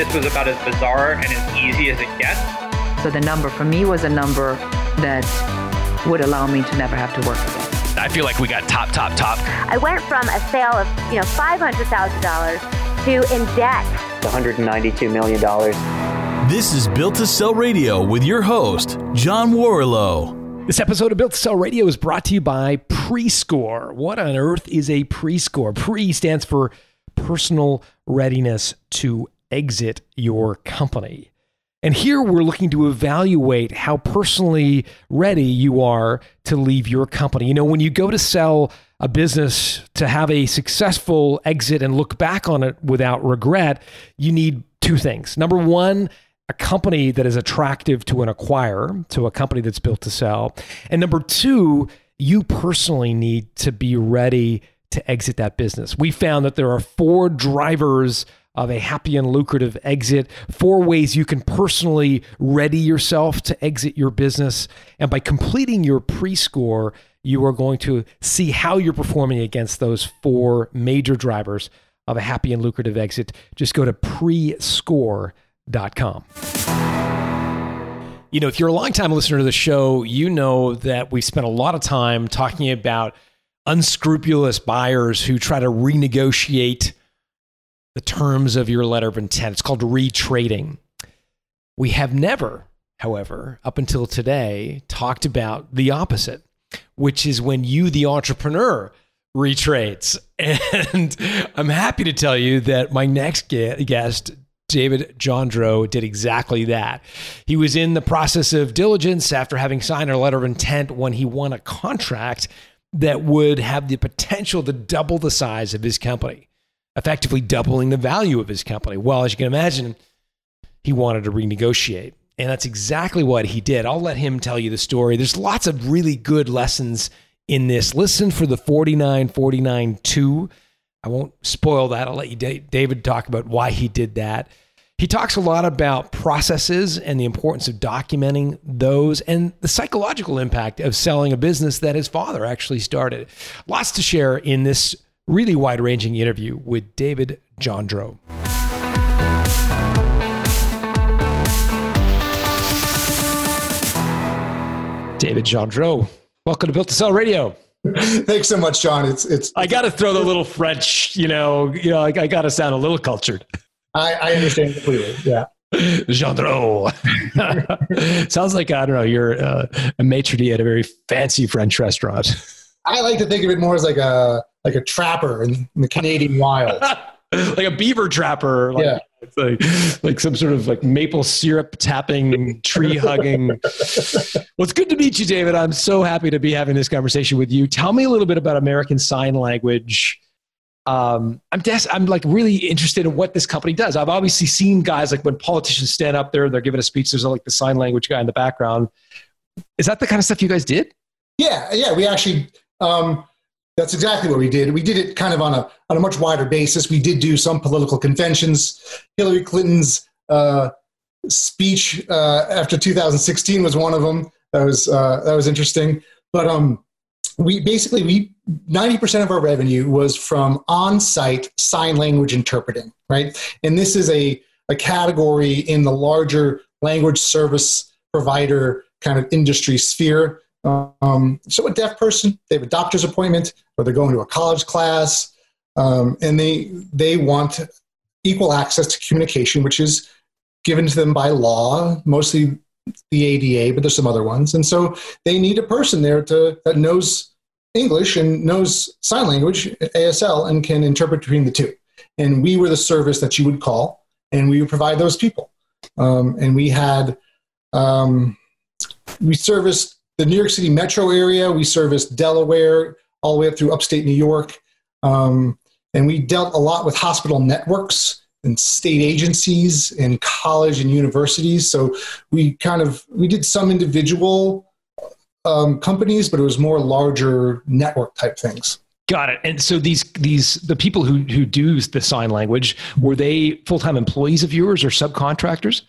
this was about as bizarre and as easy as it gets. So the number for me was a number that would allow me to never have to work again. I feel like we got top, top, top. I went from a sale of, you know, $500,000 to in debt. $192 million. This is Built to Sell Radio with your host, John Warrillow. This episode of Built to Sell Radio is brought to you by Prescore. What on earth is a Prescore? Pre stands for personal readiness to exit your company. And here we're looking to evaluate how personally ready you are to leave your company. You know, when you go to sell a business to have a successful exit and look back on it without regret, you need two things. Number one, a company that is attractive to an acquirer, to a company that's built to sell. And number two, you personally need to be ready to exit that business. We found that there are four drivers of a happy and lucrative exit, four ways you can personally ready yourself to exit your business. And by completing your Prescore, you are going to see how you're performing against those four major drivers of a happy and lucrative exit. Just go to prescore.com. You know, if you're a longtime listener to the show, you know that we spent a lot of time talking about unscrupulous buyers who try to renegotiate the terms of your letter of intent. It's called retrading. We have never, however, up until today, talked about the opposite, which is when you, the entrepreneur, retrades. And I'm happy to tell you that my next guest, David Jondreau, did exactly that. He was in the process of diligence after having signed a letter of intent when he won a contract that would have the potential to double the size of his company effectively doubling the value of his company. Well, as you can imagine, he wanted to renegotiate. And that's exactly what he did. I'll let him tell you the story. There's lots of really good lessons in this. Listen for the 49 49 2. I won't spoil that. I'll let you, David, talk about why he did that. He talks a lot about processes and the importance of documenting those and the psychological impact of selling a business that his father actually started. Lots to share in this really wide ranging interview with David Jondreau. David Jondreau, welcome to Built to Sell Radio. Thanks so much, John. It's it's. I got to throw the little French, you know, you know, I, I got to sound a little cultured. I, I understand completely. Yeah. Gendreau. Sounds like I don't know. You're uh, a maitre d' at a very fancy French restaurant. I like to think of it more as like a like a trapper in, the Canadian wild, like a beaver trapper. Like, yeah, it's like like some sort of like maple syrup tapping, tree hugging. well, it's good to meet you, David. I'm so happy to be having this conversation with you. Tell me a little bit about American Sign Language. Um, I'm des- I'm like really interested in what this company does. I've obviously seen guys like when politicians stand up there, they're giving a speech. There's like the sign language guy in the background. Is that the kind of stuff you guys did? Yeah, yeah. We actually um, that's exactly what we did. We did it kind of on a on a much wider basis. We did do some political conventions. Hillary Clinton's uh, speech uh, after 2016 was one of them. That was uh, that was interesting. But um, we basically we 90% of our revenue was from on-site sign language interpreting, right? And this is a a category in the larger language service provider kind of industry sphere um, so a deaf person, they have a doctor's appointment, or they're going to a college class, um, and they they want equal access to communication, which is given to them by law, mostly the ADA, but there's some other ones, and so they need a person there to that knows English and knows sign language, ASL, and can interpret between the two. And we were the service that you would call, and we would provide those people. Um, and we had um, we serviced the New York City metro area. We serviced Delaware all the way up through upstate New York. Um, and we dealt a lot with hospital networks and state agencies and college and universities. So we kind of we did some individual um, companies, but it was more larger network type things. Got it. And so these these the people who who do the sign language were they full time employees of yours or subcontractors?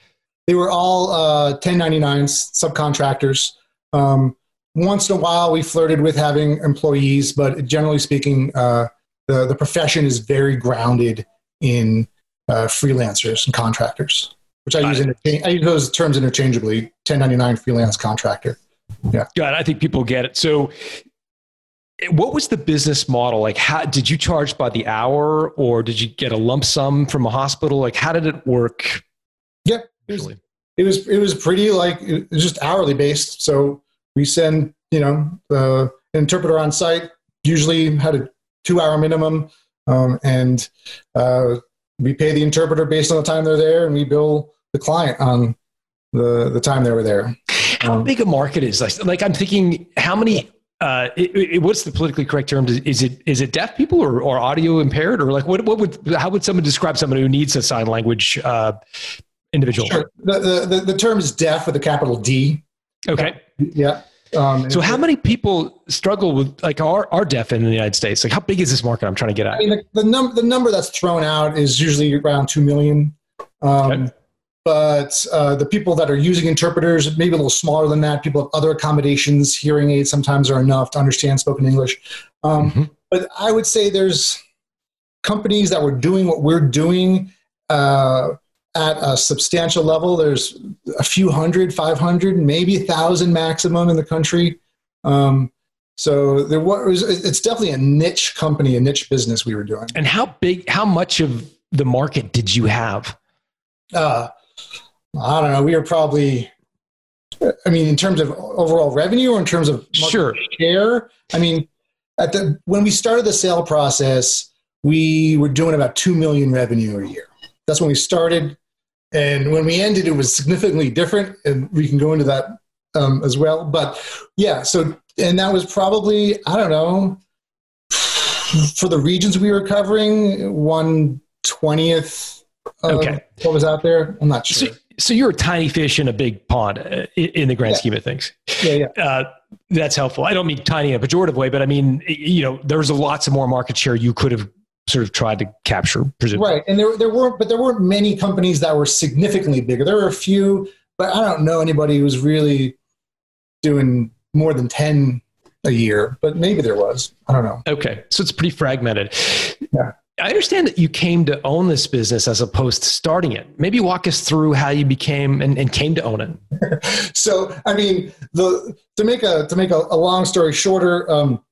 They were all uh, 1099s, subcontractors. Um, once in a while, we flirted with having employees, but generally speaking, uh, the, the profession is very grounded in uh, freelancers and contractors, which I use, interchange, I use those terms interchangeably 1099 freelance contractor. Yeah. God, I think people get it. So, what was the business model? Like, how did you charge by the hour or did you get a lump sum from a hospital? Like, how did it work? Yeah. Was, it was, it was pretty like, it was just hourly based. So we send, you know, uh, an interpreter on site, usually had a two hour minimum. Um, and uh, we pay the interpreter based on the time they're there and we bill the client on the, the time they were there. How um, big a market is like, like I'm thinking how many uh, it, it, what's the politically correct term? Is it is it deaf people or, or audio impaired or like what what would how would someone describe someone who needs a sign language uh, individual? Sure. The, the the term is deaf with a capital D. Okay. Yeah. Um, so how many people struggle with like are are deaf in the United States? Like how big is this market? I'm trying to get at. I mean, the, the number the number that's thrown out is usually around two million. Um, okay but uh, the people that are using interpreters maybe a little smaller than that people have other accommodations hearing aids sometimes are enough to understand spoken english um, mm-hmm. but i would say there's companies that were doing what we're doing uh, at a substantial level there's a few hundred 500 maybe a thousand maximum in the country um, so there was it's definitely a niche company a niche business we were doing and how big how much of the market did you have uh, I don't know. We were probably, I mean, in terms of overall revenue or in terms of sure share. I mean, at the when we started the sale process, we were doing about two million revenue a year. That's when we started, and when we ended, it was significantly different, and we can go into that um, as well. But yeah, so and that was probably I don't know for the regions we were covering one twentieth okay. what was out there? I'm not sure. So, so you're a tiny fish in a big pond uh, in the grand yeah. scheme of things. Yeah, yeah. Uh, that's helpful. I don't mean tiny in a pejorative way, but I mean, you know, there's lots of more market share you could have sort of tried to capture, presumably. Right, and there there weren't, but there weren't many companies that were significantly bigger. There were a few, but I don't know anybody who was really doing more than ten a year. But maybe there was. I don't know. Okay, so it's pretty fragmented. Yeah. I understand that you came to own this business as opposed to starting it. Maybe walk us through how you became and, and came to own it. so, I mean, the to make a to make a, a long story shorter, um,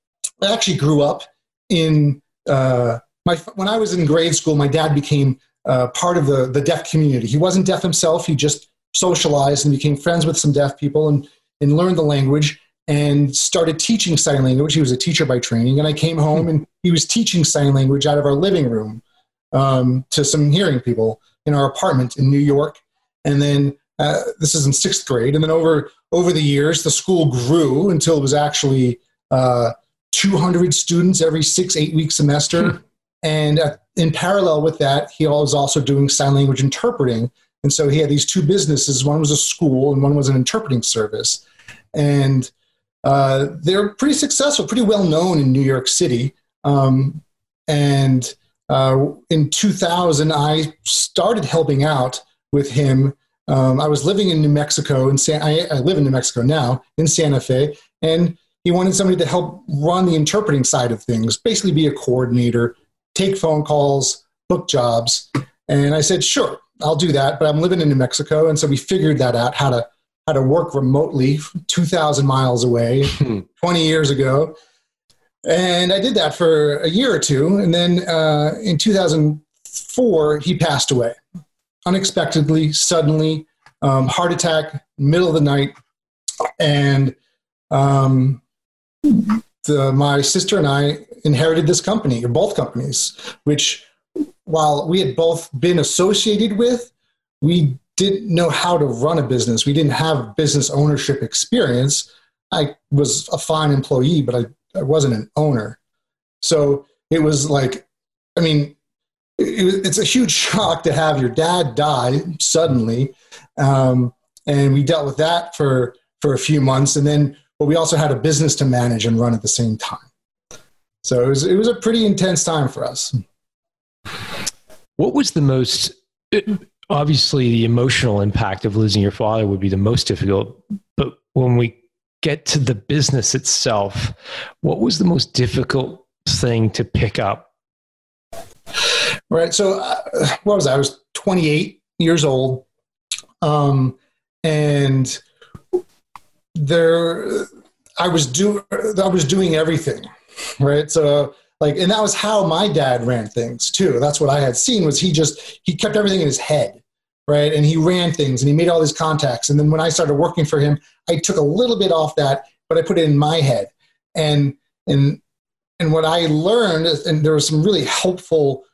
I actually grew up in uh, my when I was in grade school. My dad became uh, part of the the deaf community. He wasn't deaf himself. He just socialized and became friends with some deaf people and and learned the language and started teaching sign language. He was a teacher by training, and I came home and he was teaching sign language out of our living room um, to some hearing people in our apartment in New York. And then uh, this is in sixth grade, and then over over the years, the school grew until it was actually uh, 200 students every six eight week semester. And uh, in parallel with that, he was also doing sign language interpreting. And so he had these two businesses. One was a school, and one was an interpreting service. And uh, they're pretty successful, pretty well known in New York City. Um, and uh, in 2000, I started helping out with him. Um, I was living in New Mexico, and I, I live in New Mexico now, in Santa Fe, and he wanted somebody to help run the interpreting side of things, basically be a coordinator, take phone calls, book jobs. And I said, sure, I'll do that, but I'm living in New Mexico. And so we figured that out, how to how to work remotely 2,000 miles away hmm. 20 years ago. And I did that for a year or two. And then uh, in 2004, he passed away unexpectedly, suddenly, um, heart attack, middle of the night. And um, the, my sister and I inherited this company, or both companies, which while we had both been associated with, we didn't know how to run a business. We didn't have business ownership experience. I was a fine employee, but I, I wasn't an owner. So it was like, I mean, it, it's a huge shock to have your dad die suddenly. Um, and we dealt with that for, for a few months. And then, but we also had a business to manage and run at the same time. So it was, it was a pretty intense time for us. What was the most, obviously the emotional impact of losing your father would be the most difficult but when we get to the business itself what was the most difficult thing to pick up right? So, uh, what was I? I was 28 years old, um, and there, I was do I was doing everything, right? So, like, and that was how my dad ran things too. That's what I had seen was he just he kept everything in his head, right? And he ran things and he made all these contacts. And then when I started working for him, I took a little bit off that, but I put it in my head, and and and what I learned, and there were some really helpful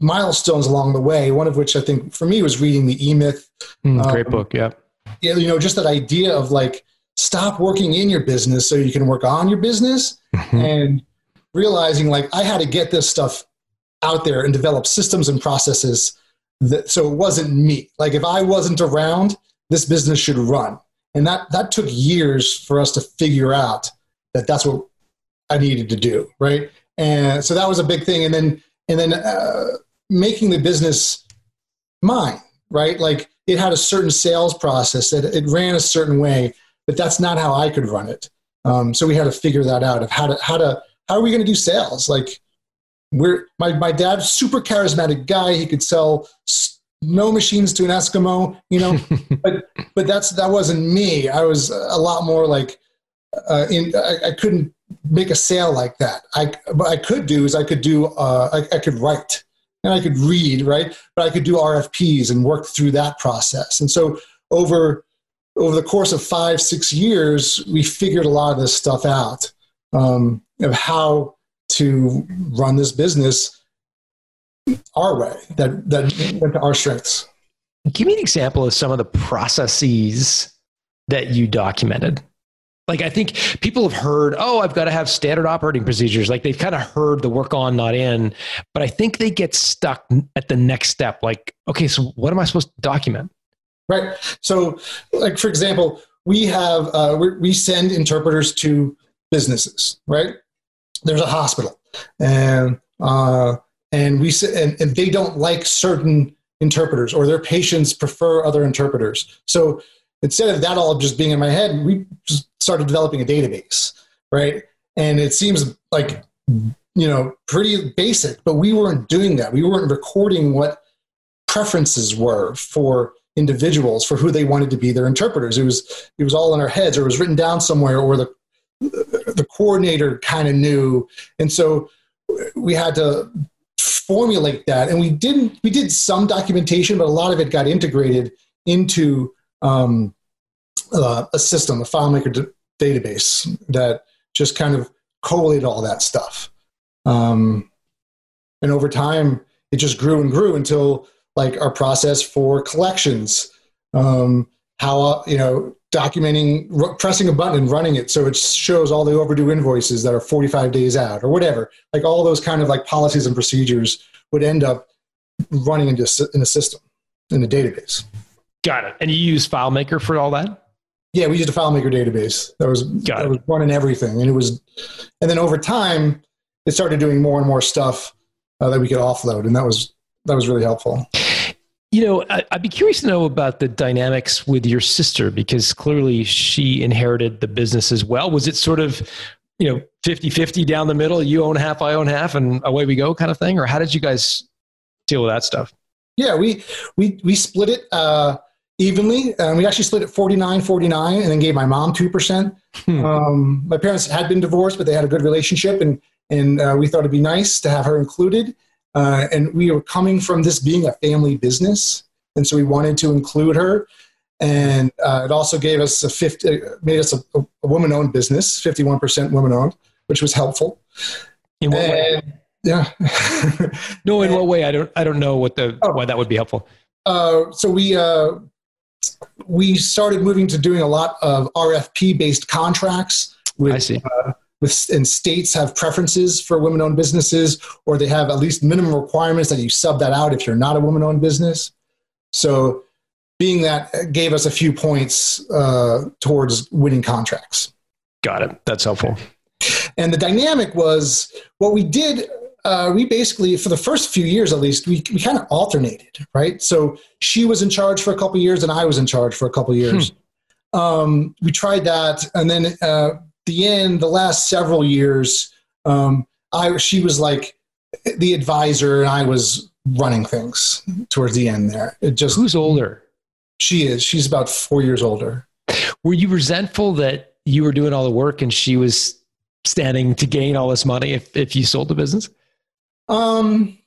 milestones along the way. One of which I think for me was reading the E Myth. Mm, great um, book, yeah. Yeah, you know, just that idea of like stop working in your business so you can work on your business, mm-hmm. and realizing like I had to get this stuff out there and develop systems and processes that so it wasn't me. Like if I wasn't around, this business should run, and that that took years for us to figure out that that's what I needed to do, right? And so that was a big thing. And then and then uh, making the business mine, right? Like it had a certain sales process that it ran a certain way, but that's not how I could run it. Um, so we had to figure that out of how to how to how are we going to do sales? Like we're my my dad's super charismatic guy. He could sell no machines to an Eskimo, you know, but but that's that wasn't me. I was a lot more like uh, in I, I couldn't make a sale like that. I what I could do is I could do uh, I, I could write and I could read right, but I could do RFPs and work through that process. And so over over the course of five six years, we figured a lot of this stuff out um, of how to run this business our way that that went to our strengths. Give me an example of some of the processes that you documented. Like I think people have heard, oh, I've got to have standard operating procedures. Like they've kind of heard the work on, not in, but I think they get stuck at the next step. Like, okay, so what am I supposed to document? Right. So, like for example, we have uh, we send interpreters to businesses. Right. There's a hospital, and uh, and we and, and they don't like certain interpreters, or their patients prefer other interpreters. So instead of that all just being in my head, we just started developing a database, right? And it seems like you know pretty basic, but we weren't doing that. We weren't recording what preferences were for individuals for who they wanted to be their interpreters. It was it was all in our heads, or it was written down somewhere, or the the coordinator kind of knew, and so we had to formulate that. And we didn't. We did some documentation, but a lot of it got integrated into um, uh, a system, a FileMaker d- database that just kind of collated all that stuff. Um, and over time, it just grew and grew until like our process for collections, um, how uh, you know documenting, r- pressing a button and running it so it shows all the overdue invoices that are 45 days out or whatever. Like all those kind of like policies and procedures would end up running into in a system in a database. Got it. And you use FileMaker for all that? Yeah, we used a FileMaker database that was Got that it. was running everything, and it was, and then over time, it started doing more and more stuff uh, that we could offload, and that was that was really helpful. You know, I, would be curious to know about the dynamics with your sister because clearly she inherited the business as well. Was it sort of, you know, 50 50 down the middle? You own half, I own half, and away we go kind of thing? Or how did you guys deal with that stuff? Yeah, we, we, we split it. Uh, evenly. Um, we actually split it 49 49 and then gave my mom 2%. Hmm. Um, my parents had been divorced, but they had a good relationship, and, and uh, we thought it'd be nice to have her included. Uh, and we were coming from this being a family business, and so we wanted to include her. And uh, it also gave us a 50, made us a, a woman owned business, 51% women owned, which was helpful. In what and, way? Yeah. no, in what way? I don't, I don't know what the, oh, why that would be helpful. Uh, so we, uh, we started moving to doing a lot of RFP based contracts. With, I see. Uh, with, and states have preferences for women owned businesses, or they have at least minimum requirements that you sub that out if you're not a woman owned business. So, being that gave us a few points uh, towards winning contracts. Got it. That's helpful. And the dynamic was what we did uh, we basically, for the first few years at least, we, we kind of alternated, right? So she was in charge for a couple years and I was in charge for a couple years. Hmm. Um, we tried that. And then uh, the end, the last several years, um, I, she was like the advisor and I was running things towards the end there. It just Who's older? she is. She's about four years older. Were you resentful that you were doing all the work and she was standing to gain all this money if, if you sold the business? Um,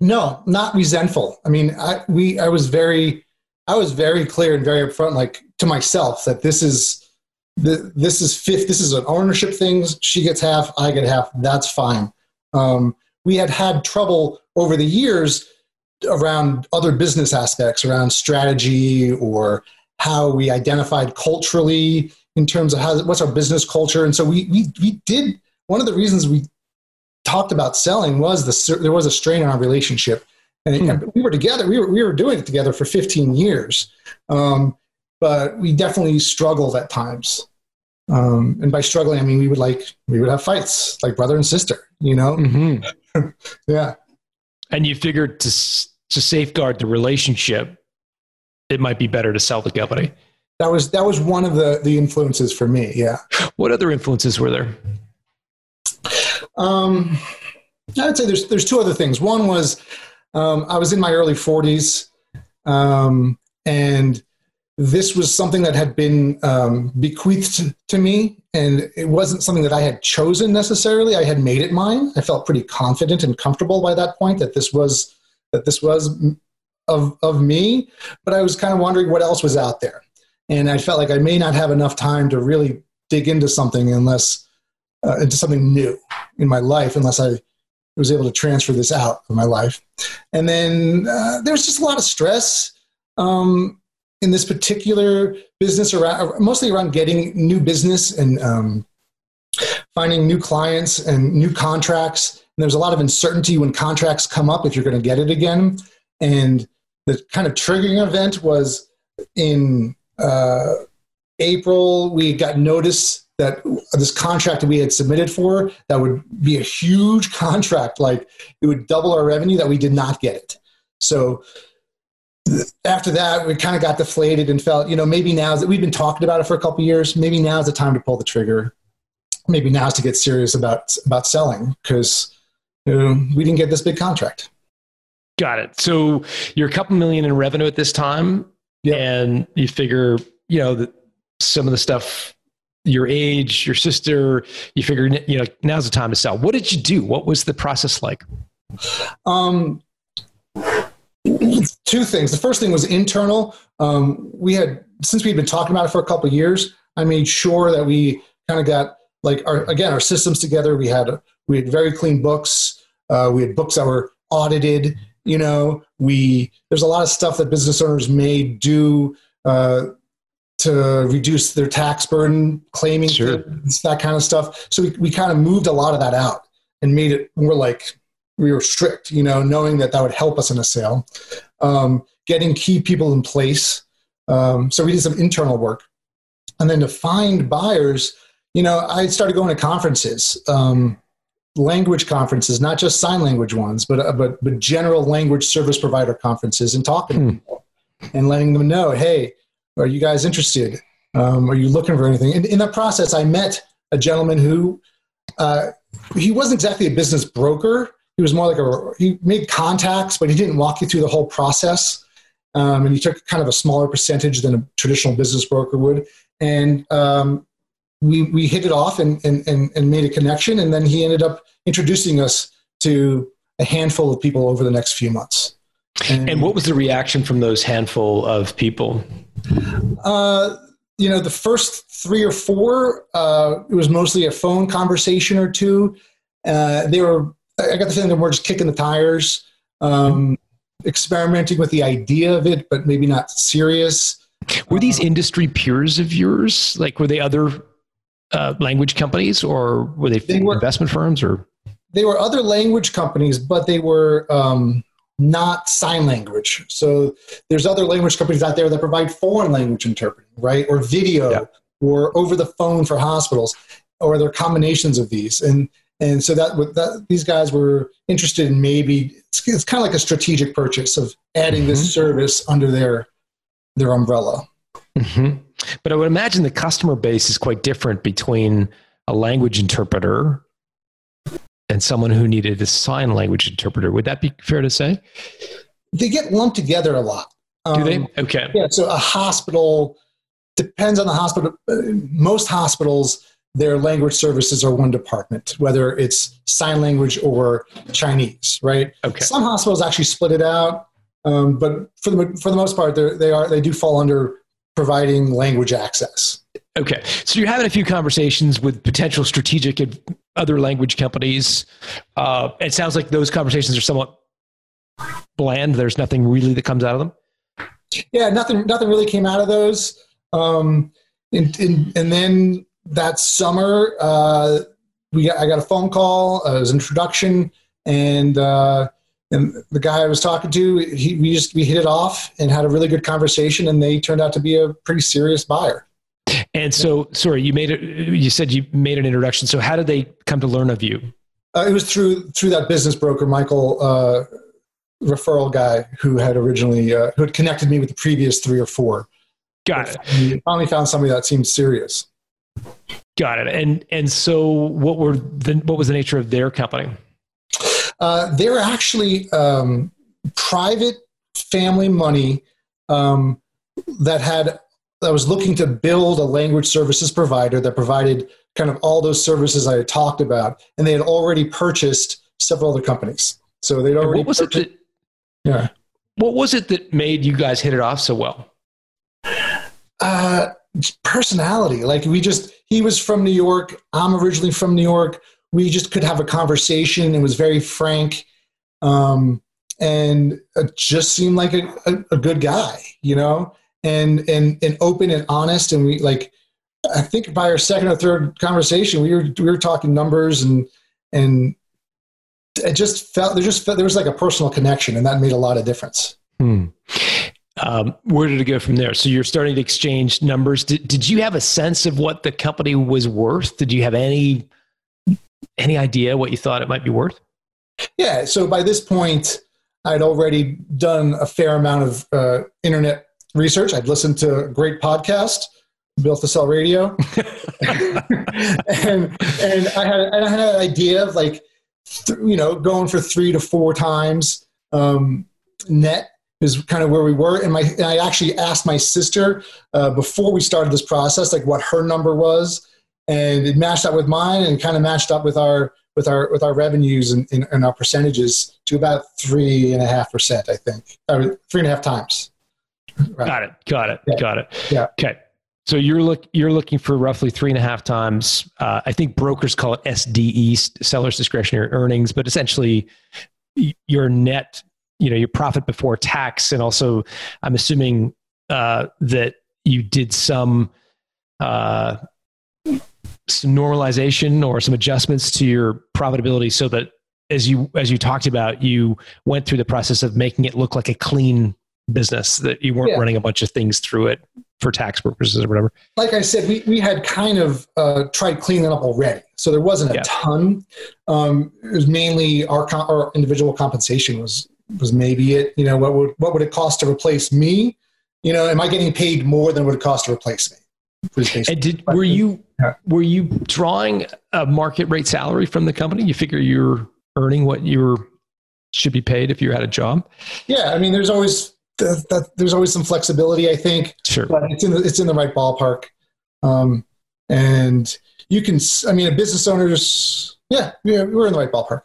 no, not resentful. I mean, I we I was very, I was very clear and very upfront, like to myself, that this is the this is fifth. This is an ownership thing. She gets half, I get half. That's fine. Um, we had had trouble over the years around other business aspects, around strategy or how we identified culturally in terms of how what's our business culture. And so we we we did one of the reasons we talked about selling was the there was a strain on our relationship, and Hmm. we were together. We were we were doing it together for 15 years, um, but we definitely struggled at times. Um, and by struggling, I mean we would like we would have fights like brother and sister. You know, Mm-hmm. yeah. And you figured to, to safeguard the relationship, it might be better to sell the company. That was that was one of the the influences for me. Yeah. What other influences were there? Um, I would say there's there's two other things. One was um, I was in my early 40s, um, and this was something that had been um, bequeathed to, me, and it wasn't something that I had chosen necessarily. I had made it mine. I felt pretty confident and comfortable by that point that this was that this was of of me, but I was kind of wondering what else was out there, and I felt like I may not have enough time to really dig into something unless uh, into something new in my life unless I was able to transfer this out of my life. And then uh, there was just a lot of stress um, in this particular business around, mostly around getting new business and um, finding new clients and new contracts. And there's a lot of uncertainty when contracts come up if you're going to get it again. And the kind of triggering event was in uh, April. We got notice that this contract that we had submitted for that would be a huge contract like it would double our revenue that we did not get it so after that we kind of got deflated and felt you know maybe now that we've been talking about it for a couple years maybe now is the time to pull the trigger maybe now is to get serious about about selling because you know, we didn't get this big contract Got it. So you're a couple million in revenue at this time, Yep. and you figure, you know, that some of the stuff, your age, your sister, you figure, you know, now's the time to sell. What did you do? What was the process like? Um, two things. The first thing was internal. Um, we had since we'd been talking about it for a couple years. I made sure that we kind of got like our again our systems together. We had we had very clean books. Uh, we had books that were audited. You know, we there's a lot of stuff that business owners may do. Uh, to reduce their tax burden, claiming Sure. things, that kind of stuff. So we, we kind of moved a lot of that out and made it more like we were strict, you know, knowing that that would help us in a sale. Um, getting key people in place. Um, so we did some internal work. And then to find buyers, you know, I started going to conferences, um, language conferences, not just sign language ones, but, uh, but, but general language service provider conferences and talking Hmm. to people and letting them know, hey, are you guys interested? Um, are you looking for anything? And in that process, I met a gentleman who uh, he wasn't exactly a business broker. He was more like a he made contacts, but he didn't walk you through the whole process. Um, and he took kind of a smaller percentage than a traditional business broker would. And um, we we hit it off and, and and and made a connection. And then he ended up introducing us to a handful of people over the next few months. And what was the reaction from those handful of people? Uh, you know, the first three or four, uh, it was mostly a phone conversation or two. Uh, they were, I got the feeling they were just kicking the tires, um, experimenting with the idea of it, but maybe not serious. Were these industry peers of yours? Like, were they other uh, language companies or were they, They were- investment firms or? They were other language companies, but they were um, not sign language. So there's other language companies out there that provide foreign language interpreting, right? Or video Yeah. or over the phone for hospitals, or they're combinations of these. And and so that, that these guys were interested in maybe it's, it's kind of like a strategic purchase of adding this service under their their umbrella. Mhm. But I would imagine the customer base is quite different between a language interpreter and someone who needed a sign language interpreter. Would that be fair to say? They get lumped together a lot. Do they? Um, Okay. Yeah, so a hospital depends on the hospital. Uh, Most hospitals, their language services are one department, whether it's sign language or Chinese, right? Okay. Some hospitals actually split it out, um, but for the for the most part, they're- they do fall under providing language access. Okay. So you're having a few conversations with potential strategic other language companies. Uh, it sounds like those conversations are somewhat bland. There's nothing really that comes out of them. Yeah, nothing nothing really came out of those. Um, and, and, and then that summer, uh, we got, I got a phone call. Uh, it was an introduction, and uh, and the guy I was talking to, he, we just we hit it off and had a really good conversation, and they turned out to be a pretty serious buyer. And so, sorry, you made it. You said you made an introduction. So how did they come to learn of you? Uh, it was through through that business broker, Michael, uh, referral guy who had originally uh, who had connected me with the previous three or four. Got it. He finally found somebody that seemed serious. Got it. And and so, what were the what was the nature of their company? Uh, they're actually um, private family money um, that had that was looking to build a language services provider that provided kind of all those services I had talked about, and they had already purchased several other companies. So they'd And already what was it purchased, that yeah. What was it that made you guys hit it off so well? Uh, personality. Like we just, he was from New York. I'm originally from New York. We just could have a conversation. It was very frank. Um, and it just seemed like a, a, a good guy, you know, and, and, and open and honest. And we like, I think by our second or third conversation, we were, we were talking numbers and, and it just felt, there just felt, there was like a personal connection and that made a lot of difference. Hmm. Um, where did it go from there? So you're starting to exchange numbers. Did, did you have a sense of what the company was worth? Did you have any any idea what you thought it might be worth? Yeah. So by this point, I'd already done a fair amount of uh, internet research. I'd listened to a great podcast, Built to Sell Radio, and and I had and I had an idea of like, th- you know, going for three to four times um, net is kind of where we were. And my and I actually asked my sister uh, before we started this process, like what her number was, and it matched up with mine, and kind of matched up with our with our with our revenues and, and, and our percentages to about three and a half percent, I think, or three and a half times. Right. Got it. Got it. Yeah. Got it. Yeah. Okay. So you're look you're looking for roughly three and a half times. Uh, I think brokers call it SDE, sellers discretionary earnings, but essentially your net, you know, your profit before tax, and also I'm assuming uh, that you did some uh, some normalization or some adjustments to your profitability, so that as you as you talked about, you went through the process of making it look like a clean business that you weren't Yeah. running a bunch of things through it for tax purposes or whatever. like I said, we, we had kind of uh, tried cleaning up already. So there wasn't a Yeah. ton. Um, it was mainly our, our individual compensation was, was maybe it, you know, what would, what would it cost to replace me? You know, am I getting paid more than what it cost to replace me? And did were you Yeah. were you drawing a market rate salary from the company? You figure you're earning what you should be paid if you had a job. yeah. I mean, there's always, that, that, there's always some flexibility, I think. Sure. but it's in the it's in the right ballpark. Um, and you can, I mean, a business owners, yeah, yeah, we're in the right ballpark.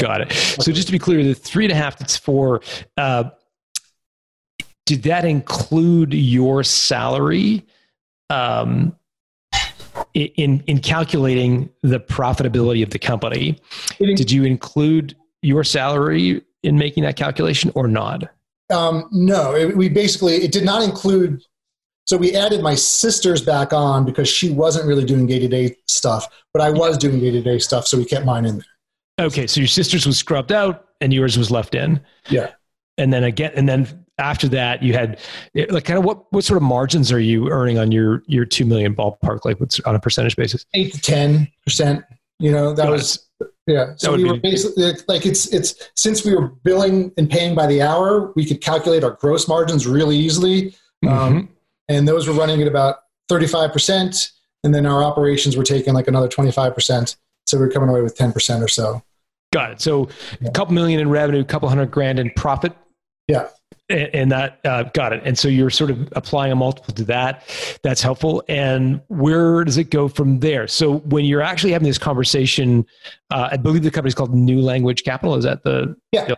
Got it. So just to be clear, the three and a half that's for. Uh, did that include your salary um, in in calculating the profitability of the company? Did you include your salary in making that calculation or not? Um, no, it, we basically it did not include. So we added my sisters back on because she wasn't really doing day to day stuff, but I was doing day to day stuff, so we kept mine in there. Okay, so your sister's was scrubbed out and yours was left in. Yeah. And then again, and then after that, you had like kind of what what sort of margins are you earning on your your two million ballpark, like what's on a percentage basis? Eight to ten percent. You know that Got was yeah. So we were basically like it's it's since we were billing and paying by the hour, we could calculate our gross margins really easily. Um, and those were running at about 35%. And then our operations were taking like another 25%. So we are coming away with 10% or so. Got it. So a couple million in revenue, a couple hundred grand in profit. Yeah. And, and that uh, got it. And so you're sort of applying a multiple to that. That's helpful. And where does it go from there? So when you're actually having this conversation, uh, I believe the company's called New Language Capital. Is that the Yeah.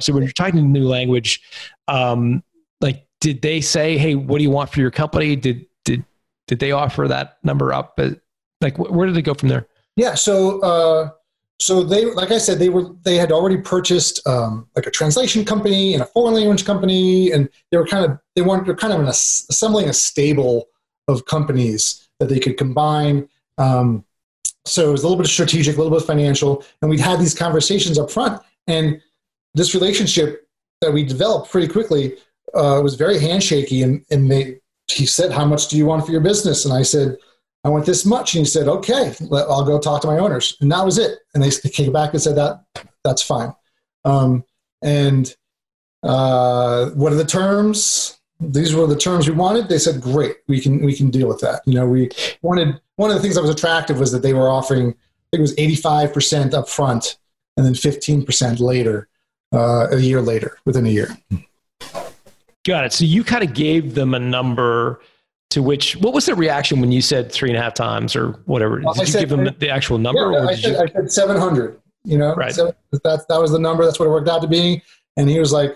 So when you're talking to New Language, um, like, did they say, "Hey, what do you want for your company?" Did did did they offer that number up? Uh, Like, wh- where did they go from there? Yeah. So, uh, so they, like I said, they were they had already purchased um, like a translation company and a foreign language company, and they were kind of they weren't they're kind of an assembling a stable of companies that they could combine. Um, so it was a little bit strategic, a little bit financial, and we'd had these conversations up front, and this relationship that we developed pretty quickly uh, was very handshaky, and and they he said, "How much do you want for your business?" And I said. I want this much. And he said, okay, I'll go talk to my owners. And that was it. And they came back and said that that's fine. Um, and uh, what are the terms? These were the terms we wanted. They said, great, we can, we can deal with that. You know, we wanted, one of the things that was attractive was that they were offering, I think it was 85% up front and then 15% later, uh, a year later, within a year. Got it. So you kind of gave them a number to which, what was the reaction when you said three and a half times or whatever? Well, Did I you said- give them the actual number Yeah, or I said, you? I said 700, you know, Right. so that, that was the number. That's what it worked out to be. And he was like,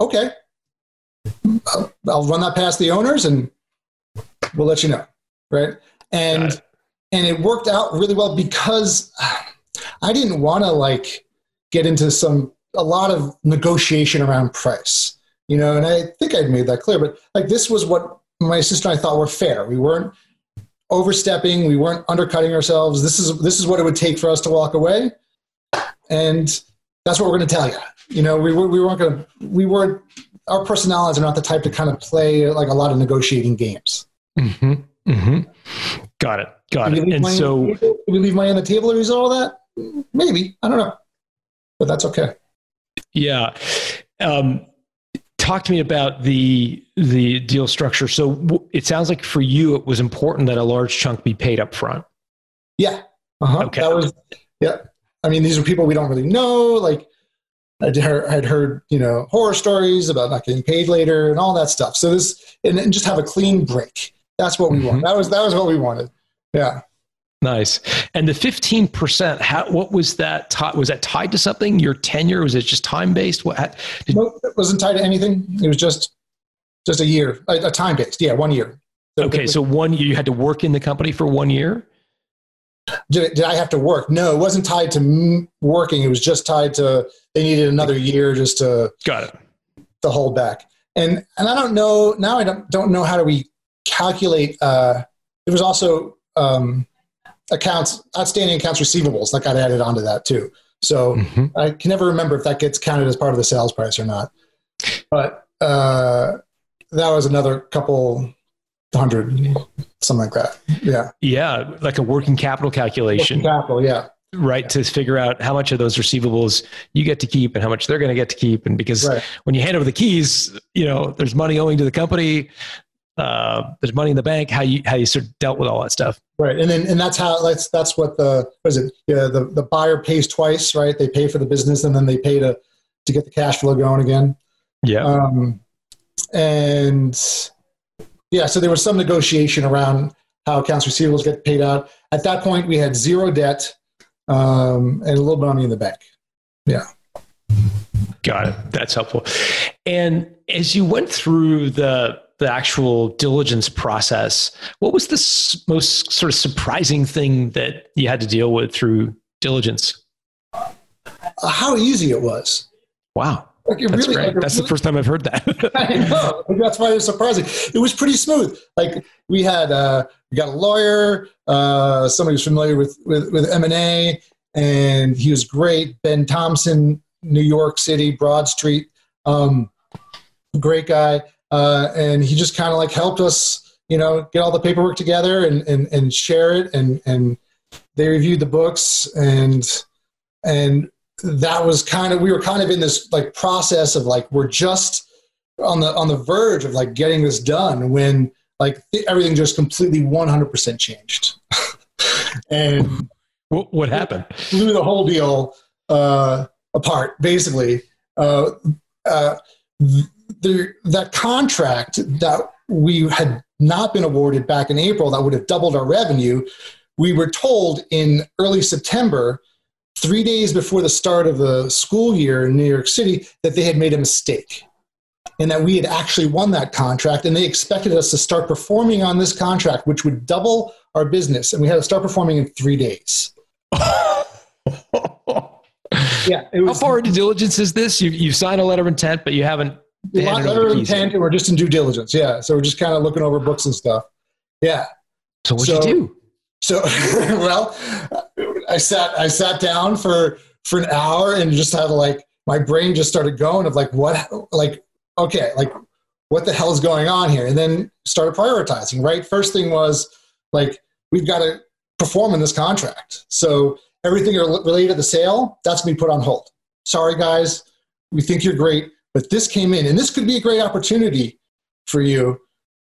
okay, I'll, I'll run that past the owners and we'll let you know. Right. And, it. and it worked out really well because I didn't want to like get into some, a lot of negotiation around price, you know, and I think I'd made that clear, but like this was what my sister and I thought were fair. We weren't overstepping. We weren't undercutting ourselves. This is this is what it would take for us to walk away, and that's what we're going to tell you. You know, we we weren't going to we weren't our personalities are not the type to kind of play like a lot of negotiating games. hmm hmm Got it. Got it. And so. Did we leave money on the table as a of that? Maybe I don't know, but that's okay. yeah. Um, talk to me about the the deal structure. So it sounds like for you, it was important that a large chunk be paid up front. Yeah. Uh-huh. Okay. That was, yeah. I mean, these are people we don't really know. Like, I'd heard, I'd heard, you know, horror stories about not getting paid later and all that stuff. So this, and, and just have a clean break. That's what we Mhm. want. That was, that was what we wanted. Yeah. Nice. And the fifteen percent, how what was that? Ti- was that tied to something? Your tenure was it just time based? What? how- Did, No, it wasn't tied to anything. It was just, just a year, a, a time based. Yeah. One year. So okay, so one year you had to work in the company for one year. did, did I have to work? No, it wasn't tied to m- working. It was just tied to, they needed another year just to, Got it. to hold back. And and I don't know now. I don't don't know how do we calculate. Uh, there was also um, accounts outstanding accounts receivables that got added onto that too. So Mhm. I can never remember if that gets counted as part of the sales price or not. But uh, that was another couple hundred, something like that. Yeah, Yeah, like a working capital calculation. Working capital. Yeah, right to figure out how much of those receivables you get to keep and how much they're going to get to keep and because Right. when you hand over the keys you know there's money owing to the company uh, there's money in the bank how you how you sort of dealt with all that stuff right. And then and that's how that's that's what the what is it? Yeah, the the buyer pays twice, right? They pay for the business and then they pay to to get the cash flow going again. yeah Um, and yeah, so there was some negotiation around how accounts receivables get paid out. At that point, we had zero debt um, and a little bit of money in the bank. Yeah. Got it that's helpful and as you went through the the actual diligence process what was the most sort of surprising thing that you had to deal with through diligence Uh, how easy it was! wow Like that's really, like, that's the first time i've heard that I know. That's why it was surprising. It was pretty smooth. Like we had, uh, we got a lawyer, uh, somebody who's familiar with with, with M and A, and he was great. Ben Thompson, New York City, Broad Street, um, great guy, uh, and he just kind of like helped us, you know, get all the paperwork together and and and share it, and and they reviewed the books and and that was kind of we were kind of in this like process of like we're just on the on the verge of like getting this done when like th- everything just completely 100% changed and what, what happened blew the whole deal uh, apart. Basically, uh, uh, the, that contract that we had not been awarded back in April that would have doubled our revenue. We were told in early September, three days before the start of the school year in New York City, that they had made a mistake and that we had actually won that contract. And they expected us to start performing on this contract which would double our business. And we had to start performing in three days. Yeah how far into diligence is this? You, you've signed a letter of intent but you haven't letter of intent and we're just in due diligence yeah so we're just kind of looking over books and stuff yeah so what so, you do so well i sat i sat down for for an hour and just had like my brain just started going of like what like okay, like what the hell is going on here? And then started prioritizing, right? First thing was like, we've got to perform in this contract. So everything related to the sale, that's to put on hold. Sorry, guys, we think you're great, but this came in, and this could be a great opportunity for you,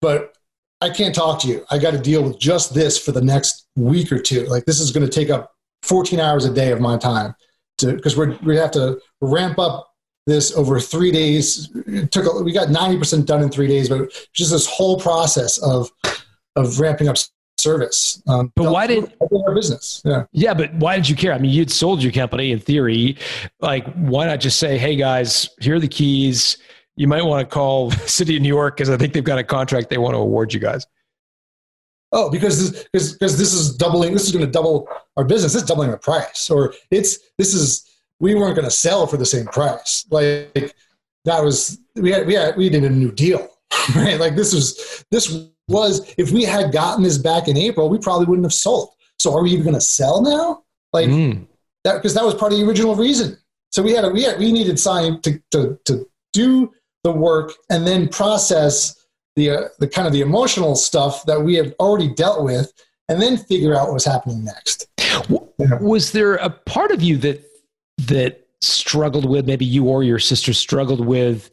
but I can't talk to you. I got to deal with just this for the next week or two. Like this is going to take up 14 hours a day of my time because we we have to ramp up this over three days. It took we got ninety percent done in three days, but just this whole process of of ramping up service. Um, but why did our business? Yeah, yeah, but why did you care? I mean, you'd sold your company in theory. Like, why not just say, "Hey guys, here are the keys. You might want to call City of New York because I think they've got a contract they want to award you guys." Oh, because this, because, because this is doubling. This is going to double our business. This is doubling the price, or it's this is we weren't going to sell for the same price. Like that was we had we had we did a new deal, right? Like this was this was if we had gotten this back in April, we probably wouldn't have sold. So are we even going to sell now? Like mm. that because that was part of the original reason. So we had a, we had we needed sign to to to do the work and then process the uh, the kind of the emotional stuff that we have already dealt with and then figure out what was happening next. Was there a part of you that that struggled with, maybe you or your sister struggled with,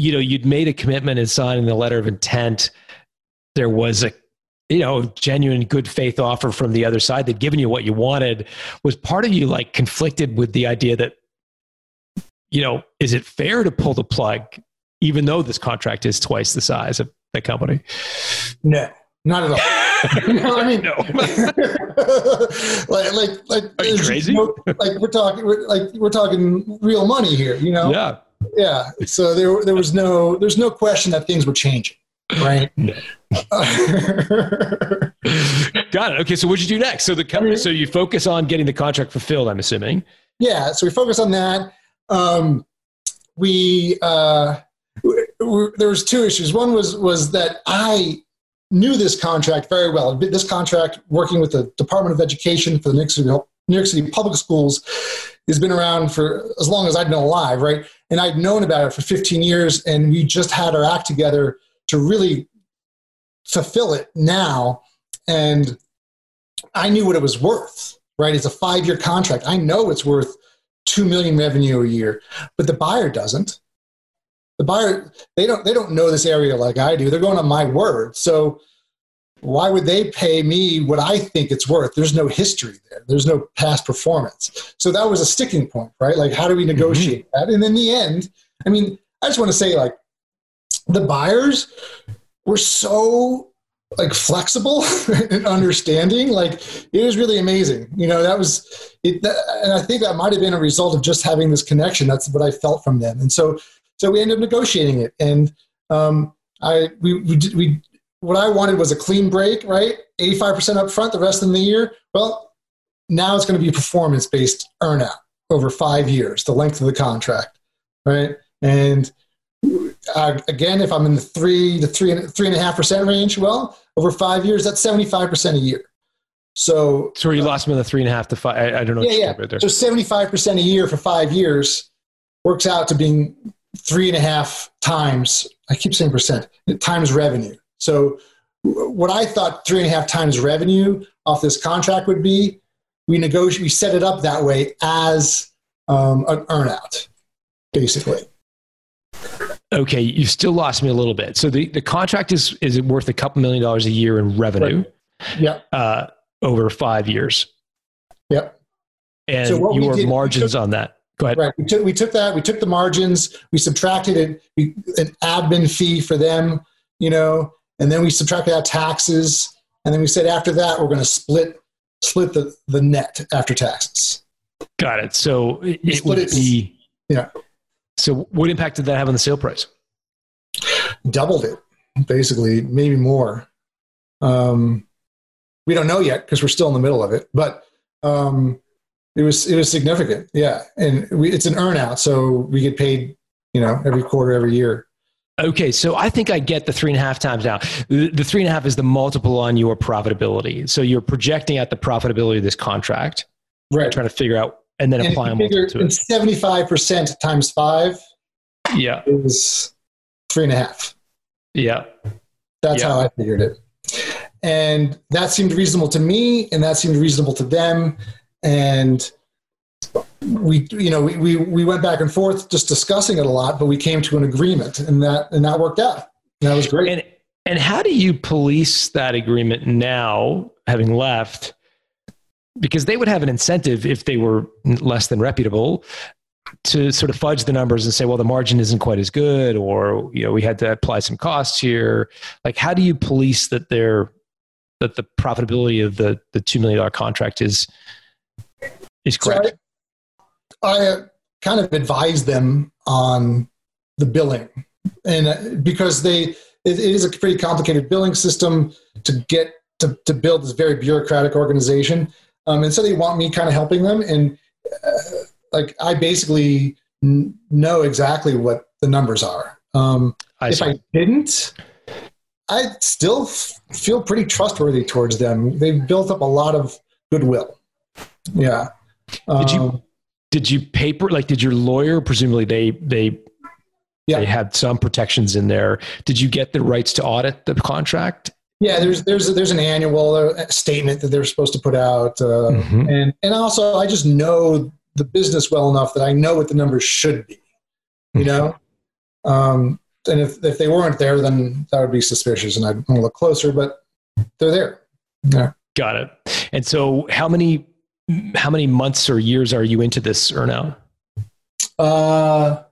you know, you'd made a commitment and signing the letter of intent. There was a, you know, genuine good faith offer from the other side. They'd given you what you wanted. Was part of you like conflicted with the idea that, you know, is it fair to pull the plug, even though this contract is twice the size of the company? No, not at all. no, I mean, no. like, like, like, Are you crazy? No, like we're talking, we're, like we're talking real money here, you know? Yeah, yeah. So there, there was no, there's no question that things were changing, right? Got it. Okay, so what'd you do next? So the company, so you focus on getting the contract fulfilled. I'm assuming. Yeah. So we focus on that. Um, we uh, there was two issues. One was was that I knew this contract very well. This contract, working with the Department of Education for the New York City, New York City Public Schools, has been around for as long as I've been alive, right? And I'd known about it for 15 years, and we just had our act together to really fulfill it now. And I knew what it was worth, right? It's a five year contract. I know it's worth two million revenue a year, but the buyer doesn't the buyer they don't they don't know this area like I do. They're going on my word. So why would they pay me what I think it's worth? There's no history there. There's no past performance. So that was a sticking point, right? Like how do we mm-hmm. negotiate mm-hmm. that? And in the end, I mean, I just want to say like the buyers were so like flexible and understanding like it was really amazing you know that was it that, and i think that might have been a result of just having this connection that's what i felt from them and so so we ended up negotiating it, and um, I we, we we what I wanted was a clean break, right? Eighty five percent up front, the rest of the year. Well, now it's going to be performance based earnout over five years, the length of the contract, right? And uh, again, if I'm in the three to three and three and a half percent range, well, over five years, that's seventy five percent a year. So, so you lost me in the three and a half to five. I, I don't know. Yeah, yeah. So seventy five percent a year for five years works out to being three and a half times, I keep saying percent, times revenue. So what I thought three and a half times revenue off this contract would be, we negotiate, we set it up that way as um, an earnout, basically. Okay, you still lost me a little bit. So the, the contract is is worth a couple million dollars a year in revenue. Right. Yeah. Uh, over five years. Yep. and So your did- margins took- on that. Go ahead. Right. We took we took that. We took the margins. We subtracted it. We, an admin fee for them, you know, and then we subtracted out taxes. And then we said after that we're going to split split the the net after taxes. Got it. So it, it would it- be. yeah. So what impact did that have on the sale price? Doubled it, basically, maybe more. Um, we don't know yet because we're still in the middle of it, but um, it was it was significant. Yeah, and we, it's an earnout, so we get paid, you know, every quarter, every year. Okay, so I think I get the three and a half times now. The, three and a half is the multiple on your profitability. So you're projecting out the profitability of this contract, Right. trying to figure out, and then And apply a multiple to it. seventy-five percent times five Yeah, is three and a half. yeah. That's Yeah. how I figured it, and that seemed reasonable to me, and that seemed reasonable to them, and we, you know, we, we we went back and forth just discussing it a lot, but we came to an agreement, and that and that worked out. And that was great. And and how do you police that agreement now, having left? Because they would have an incentive if they were less than reputable to sort of fudge the numbers and say, well, the margin isn't quite as good, or you know, we had to apply some costs here. Like, how do you police that they're that the profitability of the the two million dollar contract is is So correct? I, I uh, kind of advised them on the billing, and uh, because they it, it is a pretty complicated billing system to get to, to build this very bureaucratic organization, um, and so they want me kind of helping them, and uh, like I basically n- know exactly what the numbers are. Um, I if. I didn't, I still f- feel pretty trustworthy towards them. They've built up a lot of goodwill. Yeah. Did you- Um, did you paper like did your lawyer presumably they they Yeah. they had some protections in there did you get the rights to audit the contract Yeah, there's there's there's an annual uh, statement that they're supposed to put out, uh, Mhm. and and also I just know the business well enough that I know what the numbers should be. You know, um, and if if they weren't there, then that would be suspicious, and I'd want to look closer. But they're there. Yeah. got it and so how many how many months or years are you into this earnout Uh,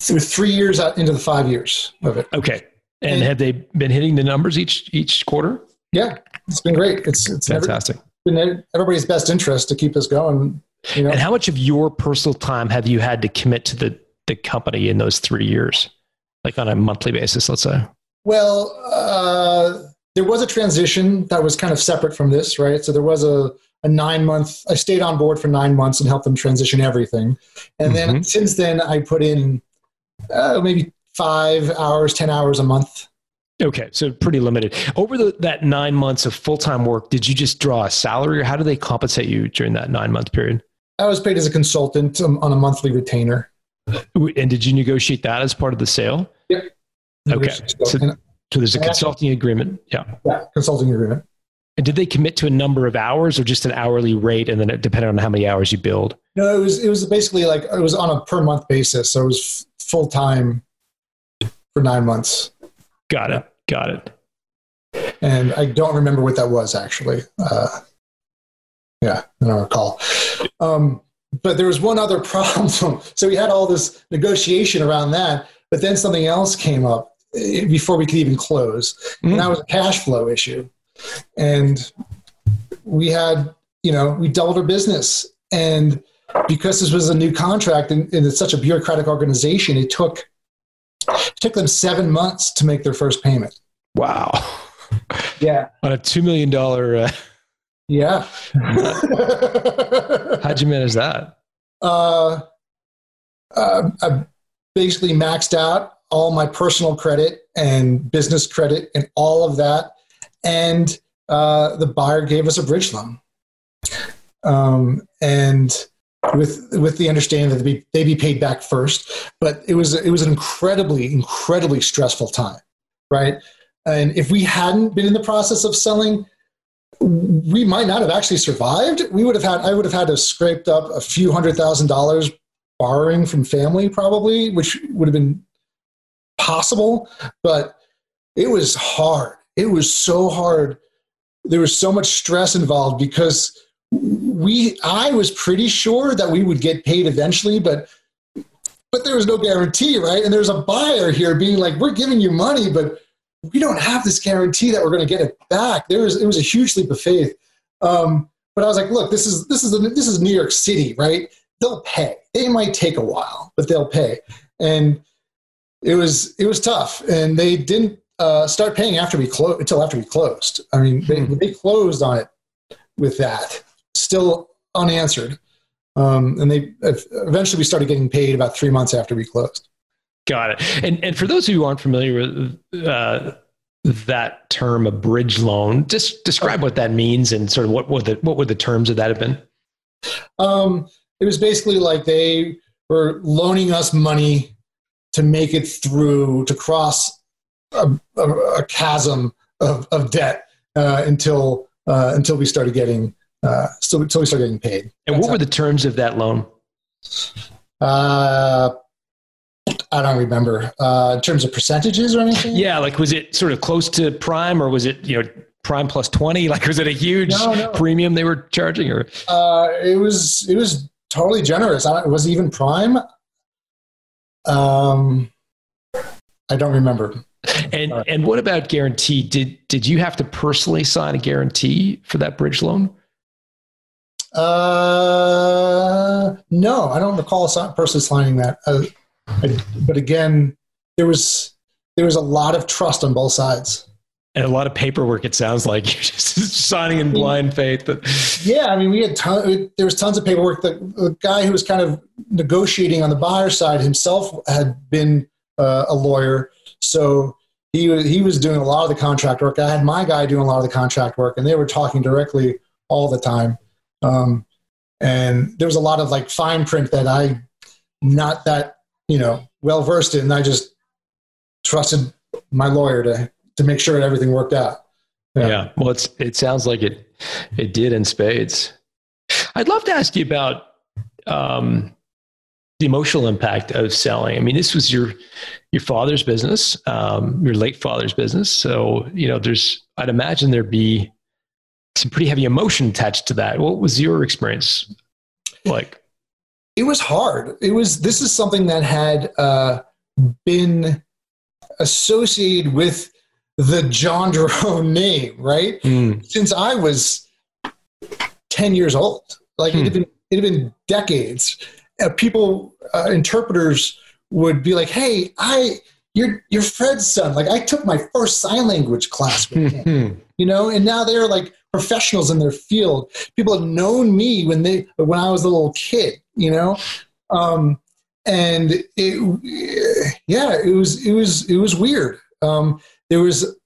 through three years out into the five years of it. okay and And- have they been hitting the numbers each each quarter Yeah, it's been great. It's it's fantastic been everybody's best interest to keep this going. You know, and how much of your personal time have you had to commit to the the company in those three years like on a monthly basis let's say Well, uh, there was a transition that was kind of separate from this, right? So there was a, a nine month, I stayed on board for nine months and helped them transition everything. And then Mhm. since then, I put in uh, maybe five hours, 10 hours a month. Okay, so pretty limited. Over the, that nine months of full time work, did you just draw a salary, or how do they compensate you during that nine month period? I was paid as a consultant um, on a monthly retainer. And did you negotiate that as part of the sale? Okay. So- So there's a consulting agreement. Yeah. yeah, consulting agreement. And did they commit to a number of hours, or just an hourly rate, and then it depended on how many hours you build? No, it was, it was basically like, it was on a per month basis. So it was full time for nine months. Got it. Got it. and I don't remember what that was actually. Uh, yeah, I don't recall. Um, but there was one other problem. So we had all this negotiation around that, but then something else came up eh, before we could even close, and that was a cash flow issue. And we had, you know, we doubled our business, and because this was a new contract and, and it's such a bureaucratic organization, it took it took them seven months to make their first payment. Wow. Yeah. On a two million dollar, uh, Yeah. how'd you manage that? uh, uh, I basically maxed out all my personal credit and business credit and all of that. And uh, the buyer gave us a bridge loan. Um, and with with the understanding that they be, they be paid back first, but it was it was an incredibly incredibly stressful time, right? And if we hadn't been in the process of selling, we might not have actually survived. We would have had I would have had to scraped up a few hundred thousand dollars borrowing from family probably, which would have been possible, but it was hard. It was so hard. There was so much stress involved because we I was pretty sure that we would get paid eventually, but but there was no guarantee, right? And there's a buyer here being like, "We're giving you money, but we don't have this guarantee that we're going to get it back." There was it was a huge leap of faith. Um, but I was like, "Look, this is this is this is New York City, right? They'll pay. They might take a while, but they'll pay." And it was it was tough, and they didn't uh, start paying after we closed until after we closed. I mean, they, Hmm. they closed on it with that, still unanswered. Um, and they eventually we started getting paid about three months after we closed. Got it. And and for those who aren't familiar with uh, that term, a bridge loan, just describe what that means and sort of what would the what would the terms of that have been? Um, it was basically like they were loaning us money to make it through to cross a, a, a chasm of, of debt uh, until uh, until we started getting uh, so until we started getting paid. And That's what were the terms of that loan? Uh, I don't remember uh, in terms of percentages or anything. Yeah, like was it sort of close to prime, or was it you know prime plus twenty? Like was it a huge No, no. premium they were charging, or Uh, it was it was totally generous. I don't, it was even prime. Um, I don't remember. And and what about guarantee? Did did you have to personally sign a guarantee for that bridge loan? Uh, no, I don't recall personally signing that. Uh, I, but again, there was there was a lot of trust on both sides. And a lot of paperwork. It sounds like you're just signing in blind faith. But Yeah, I mean, we had ton, there was tons of paperwork. The, the guy who was kind of negotiating on the buyer side himself had been uh, a lawyer, so he was he was doing a lot of the contract work. I had my guy doing a lot of the contract work, and they were talking directly all the time. Um, and there was a lot of like fine print that I not that you know well versed in. I just trusted my lawyer to to make sure everything worked out. Yeah. Well, it's it sounds like it it did in spades. I'd love to ask you about um, the emotional impact of selling. I mean, this was your your father's business, um, your late father's business. So you know, there's I'd imagine there'd be some pretty heavy emotion attached to that. What was your experience like? it was hard. It was this is something that had uh, been associated with the Jondreau name, right? Mm, Since I was ten years old, like it had been it had been decades. Uh, people, uh, interpreters would be like, "Hey, I." You're, you're Fred's son. Like I took my first sign language class with him Hmm. you know and now they're like professionals in their field people have known me when they when i was a little kid you know um and it yeah it was it was it was weird um there was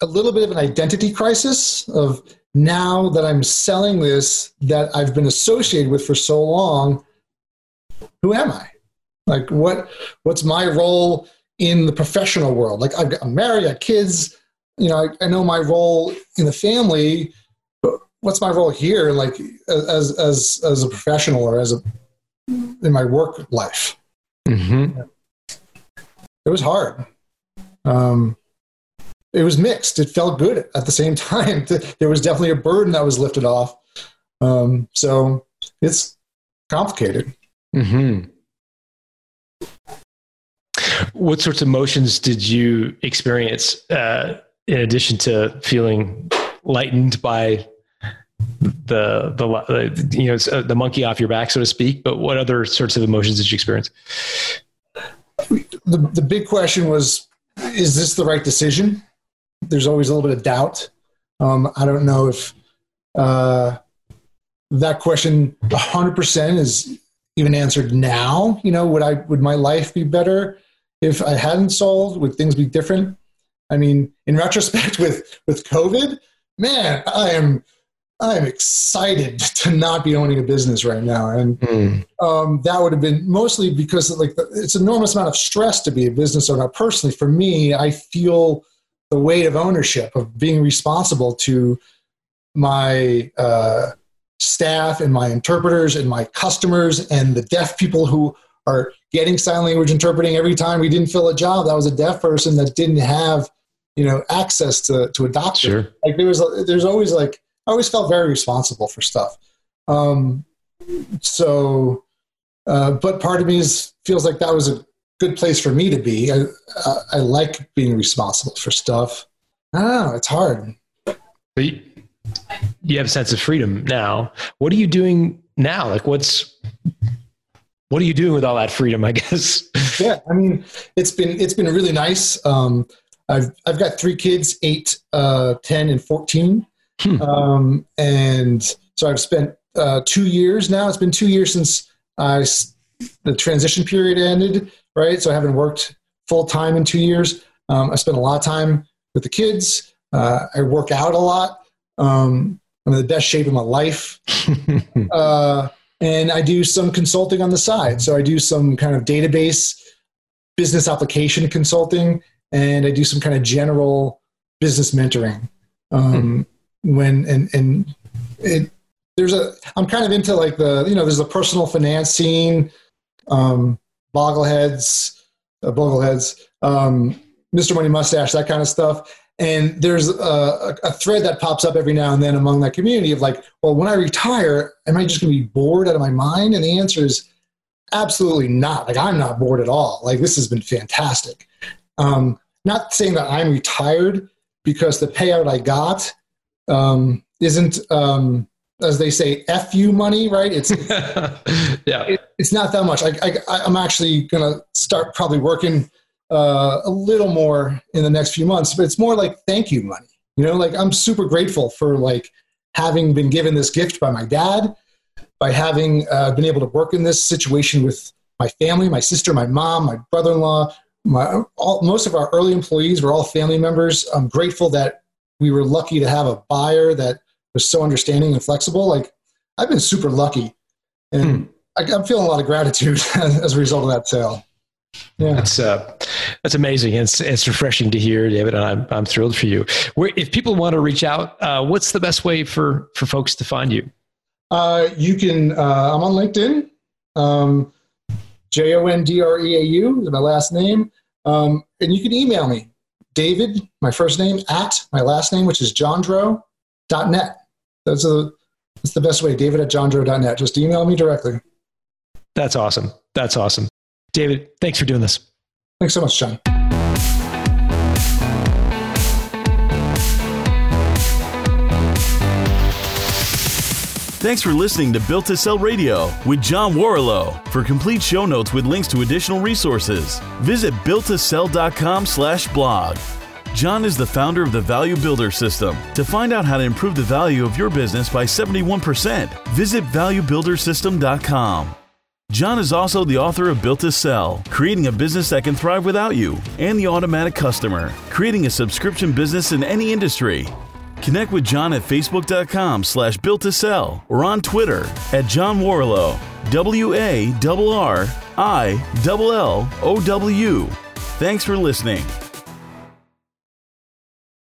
a little bit of an identity crisis of now that i'm selling this that i've been associated with for so long who am i like what what's my role in the professional world like I've got, i'm married i got kids you know, I, I know my role in the family, but what's my role here, like as as as a professional or as a in my work life? hmm It was hard. Um, it was mixed. It felt good at the same time. There was definitely a burden that was lifted off. Um, so it's complicated. hmm What sorts of emotions did you experience uh, in addition to feeling lightened by the the you know uh, the monkey off your back, so to speak? But what other sorts of emotions did you experience? the the big question was is this the right decision there's always a little bit of doubt um, i don't know if uh, that question 100% is even answered now you know would i would my life be better if i hadn't sold would things be different? I mean in retrospect with with covid man i am i am excited to not be owning a business right now. And um, that would have been mostly because like the, it's an enormous amount of stress to be a business owner. Personally, for me, I feel the weight of ownership of being responsible to my uh, staff and my interpreters and my customers and the deaf people who are getting sign language interpreting every time we didn't fill a job. That was a deaf person that didn't have you know access to to a doctor Sure. like there was there's always like I always felt very responsible for stuff. Um, so, uh, but part of me is, feels like that was a good place for me to be. I, I, I like being responsible for stuff. I don't know. It's hard. But you, you have a sense of freedom now. What are you doing now? Like, what's what are you doing with all that freedom? I guess. yeah, I mean, it's been it's been really nice. Um, I've I've got three kids, eight, uh, 10, and fourteen, hmm. um, and so I've spent uh, two years now. It's been two years since I the transition period ended, right? So I haven't worked full time in two years. Um, I spent a lot of time with the kids. Uh, I work out a lot. Um, I'm in the best shape of my life. uh, and I do some consulting on the side. So I do some kind of database business application consulting, and I do some kind of general business mentoring. Um, hmm. When and and it there's a I'm kind of into like the you know there's a personal finance scene, um, boggleheads, uh, bogleheads, um, Mr. Money Mustache, that kind of stuff. And there's a, a, thread that pops up every now and then among that community of like, well, when I retire, am I just going to be bored out of my mind? And the answer is absolutely not. Like, I'm not bored at all. Like, this has been fantastic. Um, not saying that I'm retired because the payout I got um, isn't, um, as they say, "f you" money, right? It's yeah, it, it's not that much. I, I, I'm actually going to start probably working uh, a little more in the next few months, but it's more like thank you money. You know, like I'm super grateful for like having been given this gift by my dad, by having uh, been able to work in this situation with my family, my sister, my mom, my brother-in-law, my all, most of our early employees were all family members. I'm grateful that we were lucky to have a buyer that was so understanding and flexible. Like I've been super lucky, and hmm. I, I'm feeling a lot of gratitude as a result of that sale. Yeah, that's uh, that's amazing. It's it's refreshing to hear, David, and I'm I'm thrilled for you. Where, if people want to reach out, uh, what's the best way for for folks to find you? Uh, you can. Uh, I'm on LinkedIn. Um, J O N D R E A U is my last name, um, and you can email me, David, my first name at my last name, which is jondreau.net. That's a that's the best way. David at jondreau.net. Just email me directly. That's awesome. That's awesome. David, thanks for doing this. Thanks so much, John. Thanks for listening to Built to Sell Radio with John Warrillow. For complete show notes with links to additional resources, visit builttosell.com slash blog. John is the founder of the Value Builder System. To find out how to improve the value of your business by 71%, visit valuebuildersystem.com. John is also the author of Built to Sell, creating a business that can thrive without you, and The Automatic Customer, creating a subscription business in any industry. Connect with John at facebook.com slash built to sell or on Twitter at John Warrillow, W A R R I L L O W. Thanks for listening.